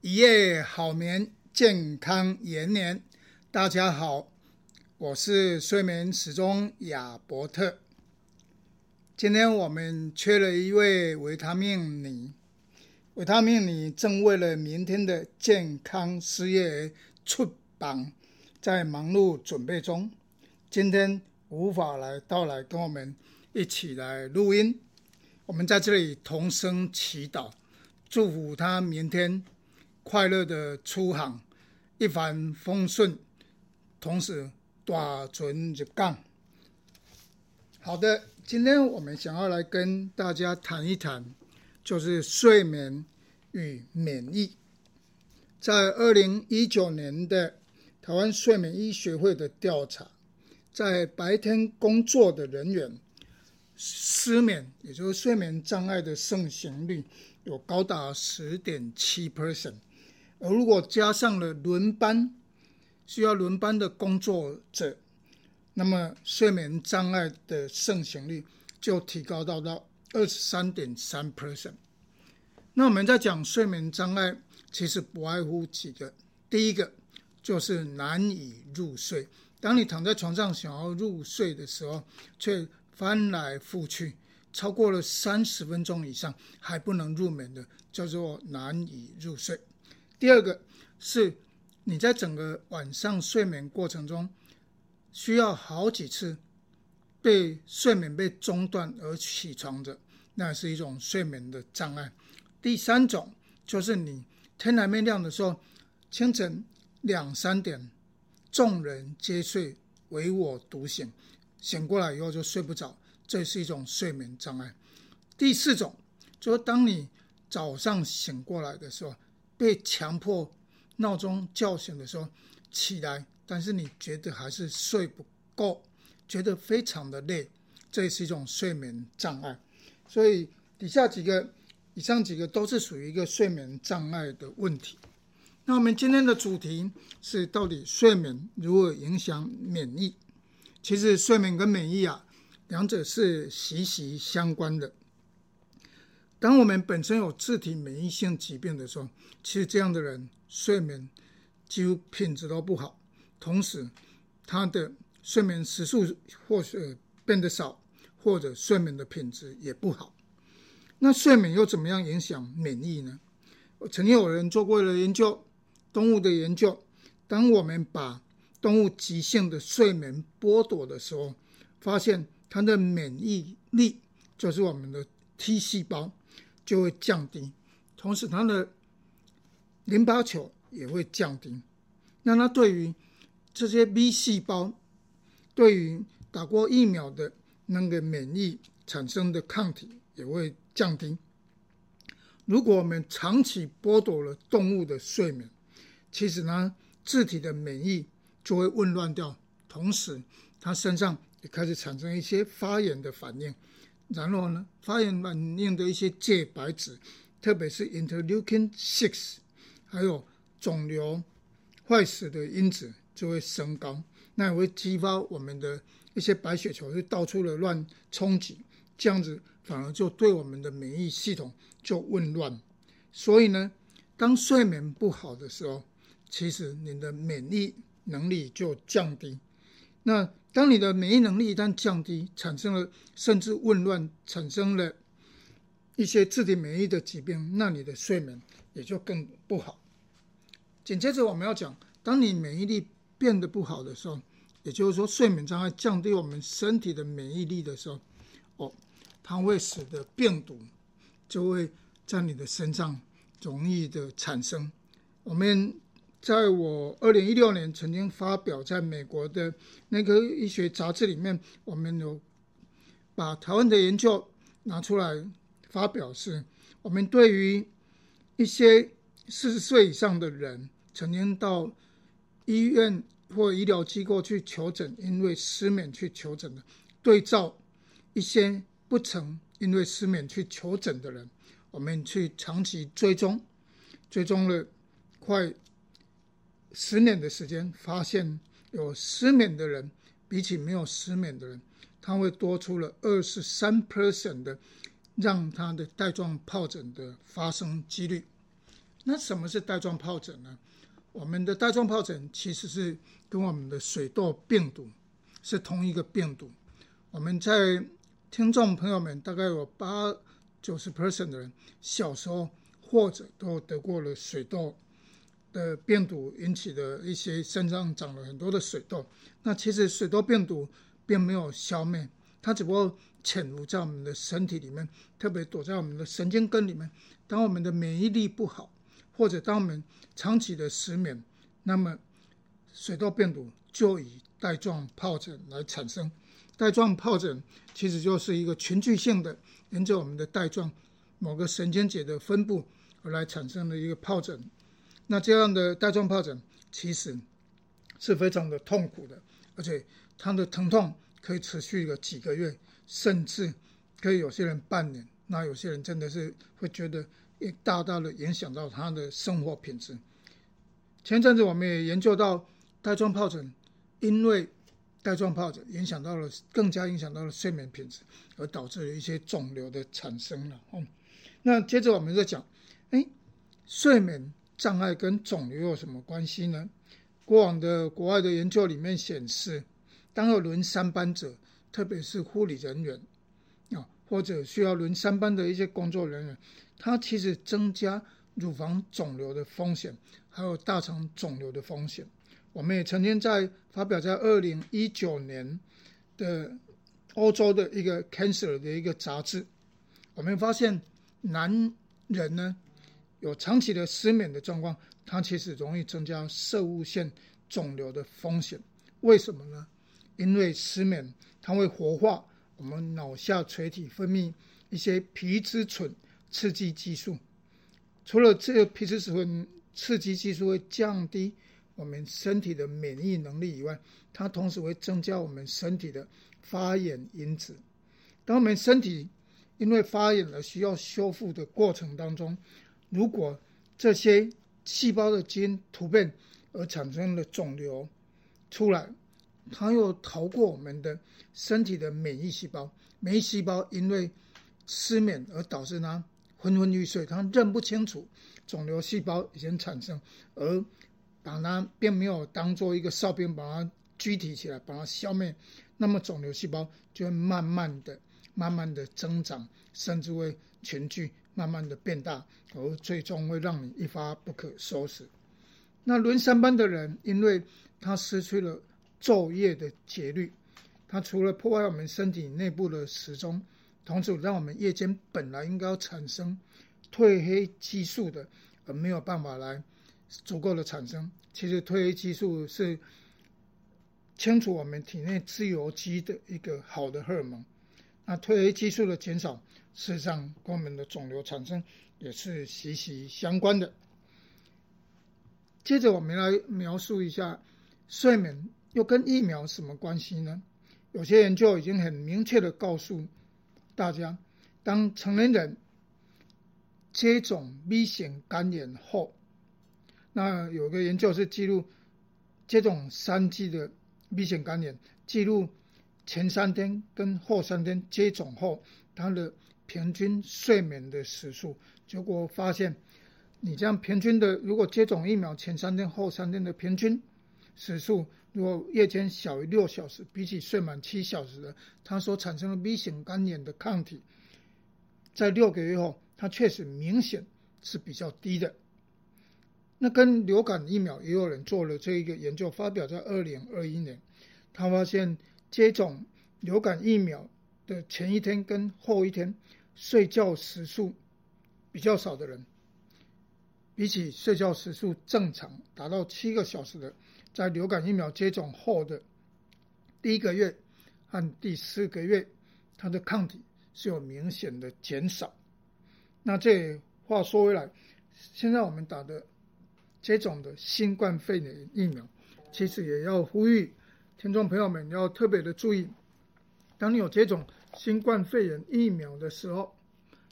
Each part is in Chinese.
一夜好眠，健康延年。大家好，我是睡眠时钟亚伯特。今天我们缺了一位维他命尼，维他命尼正为了明天的健康事业出榜，在忙碌准备中。今天无法来到来跟我们一起来录音，我们在这里同声祈祷，祝福他明天。快乐的出航，一帆风顺，同时大船入港。好的，今天我们想要来跟大家谈一谈，就是睡眠与免疫。在二零一九年的台湾睡眠医学会的调查，在白天工作的人员失眠，也就是睡眠障碍的盛行率有高达十点七 percent。而如果加上了轮班，需要轮班的工作者，那么睡眠障碍的盛行率就提高到到二十三点三 percent。那我们在讲睡眠障碍，其实不外乎几个，第一个就是难以入睡。当你躺在床上想要入睡的时候，却翻来覆去超过了三十分钟以上还不能入眠的，叫做难以入睡。第二个是，你在整个晚上睡眠过程中，需要好几次被睡眠被中断而起床的，那是一种睡眠的障碍。第三种就是你天还没亮的时候，清晨两三点，众人皆睡，唯我独醒，醒过来以后就睡不着，这是一种睡眠障碍。第四种就是当你早上醒过来的时候。被强迫闹钟叫醒的时候起来，但是你觉得还是睡不够，觉得非常的累，这也是一种睡眠障碍。所以底下几个、以上几个都是属于一个睡眠障碍的问题。那我们今天的主题是到底睡眠如何影响免疫？其实睡眠跟免疫啊，两者是息息相关的。当我们本身有自体免疫性疾病的时候，其实这样的人睡眠几乎品质都不好，同时他的睡眠时数或许变得少，或者睡眠的品质也不好。那睡眠又怎么样影响免疫呢？曾经有人做过了研究，动物的研究，当我们把动物急性的睡眠剥夺的时候，发现它的免疫力，就是我们的 T 细胞。就会降低，同时它的淋巴球也会降低。那它对于这些 B 细胞，对于打过疫苗的那个免疫产生的抗体也会降低。如果我们长期剥夺了动物的睡眠，其实呢，自体的免疫就会紊乱掉，同时它身上也开始产生一些发炎的反应。然后呢，发炎反应的一些介白质，特别是 interleukin six，还有肿瘤坏死的因子就会升高，那也会激发我们的一些白血球就到处的乱冲击，这样子反而就对我们的免疫系统就紊乱。所以呢，当睡眠不好的时候，其实你的免疫能力就降低。那当你的免疫能力一旦降低，产生了甚至紊乱，产生了一些自体免疫的疾病，那你的睡眠也就更不好。紧接着我们要讲，当你免疫力变得不好的时候，也就是说睡眠障碍降低我们身体的免疫力的时候，哦，它会使得病毒就会在你的身上容易的产生。我们。在我二零一六年曾经发表在美国的那个医学杂志里面，我们有把台湾的研究拿出来发表，是我们对于一些四十岁以上的人曾经到医院或医疗机构去求诊，因为失眠去求诊的，对照一些不曾因为失眠去求诊的人，我们去长期追踪，追踪了快。十年的时间，发现有失眠的人比起没有失眠的人，他会多出了二十三 percent 的让他的带状疱疹的发生几率。那什么是带状疱疹呢？我们的带状疱疹其实是跟我们的水痘病毒是同一个病毒。我们在听众朋友们大概有八九十 percent 的人小时候或者都得过了水痘的病毒引起的一些身上长了很多的水痘。那其实水痘病毒并没有消灭，它只不过潜伏在我们的身体里面，特别躲在我们的神经根里面。当我们的免疫力不好，或者当我们长期的失眠，那么水痘病毒就以带状疱疹来产生。带状疱疹其实就是一个群聚性的，沿着我们的带状某个神经节的分布而来产生的一个疱疹。那这样的带状疱疹其实是非常的痛苦的，而且它的疼痛可以持续个几个月，甚至可以有些人半年。那有些人真的是会觉得也大大的影响到他的生活品质。前阵子我们也研究到带状疱疹，因为带状疱疹影响到了，更加影响到了睡眠品质，而导致了一些肿瘤的产生了。哦，那接着我们再讲，哎，睡眠障碍跟肿瘤有什么关系呢？过往的国外的研究里面显示，当有轮三班者，特别是护理人员啊，或者需要轮三班的一些工作人员，他其实增加乳房肿瘤的风险，还有大肠肿瘤的风险。我们也曾经在发表在二零一九年的欧洲的一个 Cancer 的一个杂志，我们发现男人呢有长期的失眠的状况，它其实容易增加摄护腺肿瘤的风险。为什么呢？因为失眠它会活化我们脑下垂体分泌一些皮质醇刺激激素，除了这个皮质醇刺激激素会降低。我们身体的免疫能力以外，它同时会增加我们身体的发炎因子。当我们身体因为发炎而需要修复的过程当中，如果这些细胞的基因突变而产生了肿瘤出来，它又逃过我们的身体的免疫细胞，免疫细胞因为失眠而导致它昏昏欲睡，它认不清楚肿瘤细胞已经产生而。把它并没有当做一个哨兵，把它举提起来，把它消灭，那么肿瘤细胞就会慢慢的、慢慢的增长，甚至会全聚，慢慢的变大，而最终会让你一发不可收拾。那轮三班的人，因为他失去了昼夜的节律，他除了破坏我们身体内部的时钟，同时让我们夜间本来应该要产生褪黑激素的，而没有办法来。足够的产生，其实褪黑激素是清除我们体内自由基的一个好的荷尔蒙。那褪黑激素的减少，事实上跟我们的肿瘤产生也是息息相关的。接着我们来描述一下睡眠又跟疫苗什么关系呢？有些研究已经很明确的告诉大家，当成年人接种 B 型肝炎后，那有个研究是记录接种三剂的 B 型肝炎，记录前三天跟后三天接种后，他的平均睡眠的时数，结果发现，你这样平均的，如果接种疫苗前三天后三天的平均时数，如果夜间小于六小时，比起睡满七小时的，它所产生的 B 型肝炎的抗体，在六个月后，它确实明显是比较低的。那跟流感疫苗也有人做了这一个研究，发表在二零二一年。他发现接种流感疫苗的前一天跟后一天睡觉时数比较少的人，比起睡觉时数正常达到七个小时的，在流感疫苗接种后的第一个月和第四个月，它的抗体是有明显的减少。那这话说回来，现在我们打的。接种的新冠肺炎疫苗，其实也要呼吁听众朋友们要特别的注意。当你有接种新冠肺炎疫苗的时候，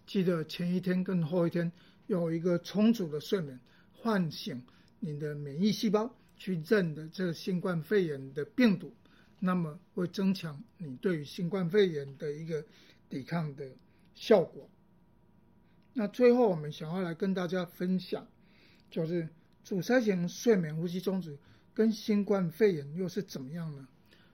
记得前一天跟后一天有一个充足的睡眠，唤醒你的免疫细胞去认的这新冠肺炎的病毒，那么会增强你对于新冠肺炎的一个抵抗的效果。那最后，我们想要来跟大家分享。就是阻塞性睡眠呼吸中止跟新冠肺炎又是怎么样呢？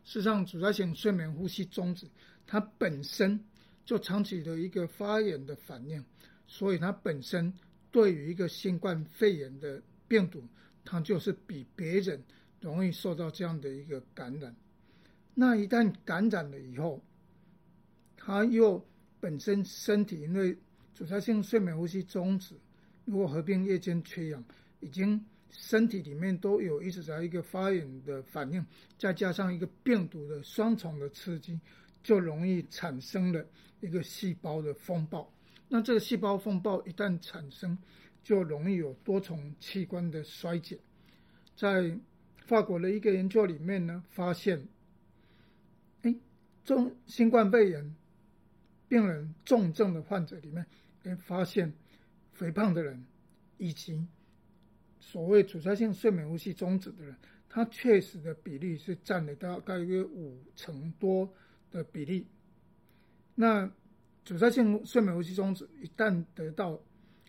事实上，阻塞性睡眠呼吸中止它本身就长期的一个发炎的反应，所以它本身对于一个新冠肺炎的病毒，它就是比别人容易受到这样的一个感染。那一旦感染了以后，它又本身身体因为阻塞性睡眠呼吸中止，如果合并夜间缺氧，已经身体里面都有一直在一个发炎的反应，再加上一个病毒的双重的刺激，就容易产生了一个细胞的风暴。那这个细胞风暴一旦产生，就容易有多重器官的衰竭。在法国的一个研究里面呢，发现，哎，中新冠肺炎病人重症的患者里面，哎，发现肥胖的人以及所谓阻塞性睡眠呼吸中止的人，他确实的比例是占了大概约五成多的比例。那阻塞性睡眠呼吸中止一旦得到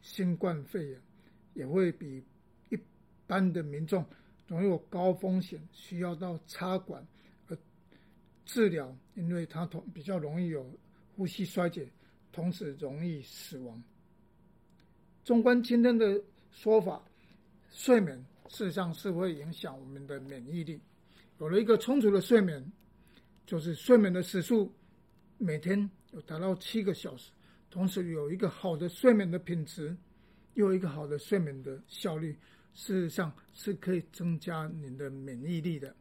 新冠肺炎，也会比一般的民众。容易有高风险，需要到插管和治疗，因为它同比较容易有呼吸衰竭，同时容易死亡。纵观今天的说法，睡眠事实上是会影响我们的免疫力。有了一个充足的睡眠，就是睡眠的时数每天有达到七个小时，同时有一个好的睡眠的品质，又有一个好的睡眠的效率。事实上是可以增加您的免疫力的，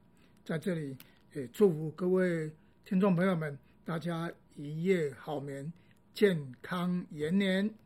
在这里也祝福各位听众朋友们，大家一夜好眠，健康延年。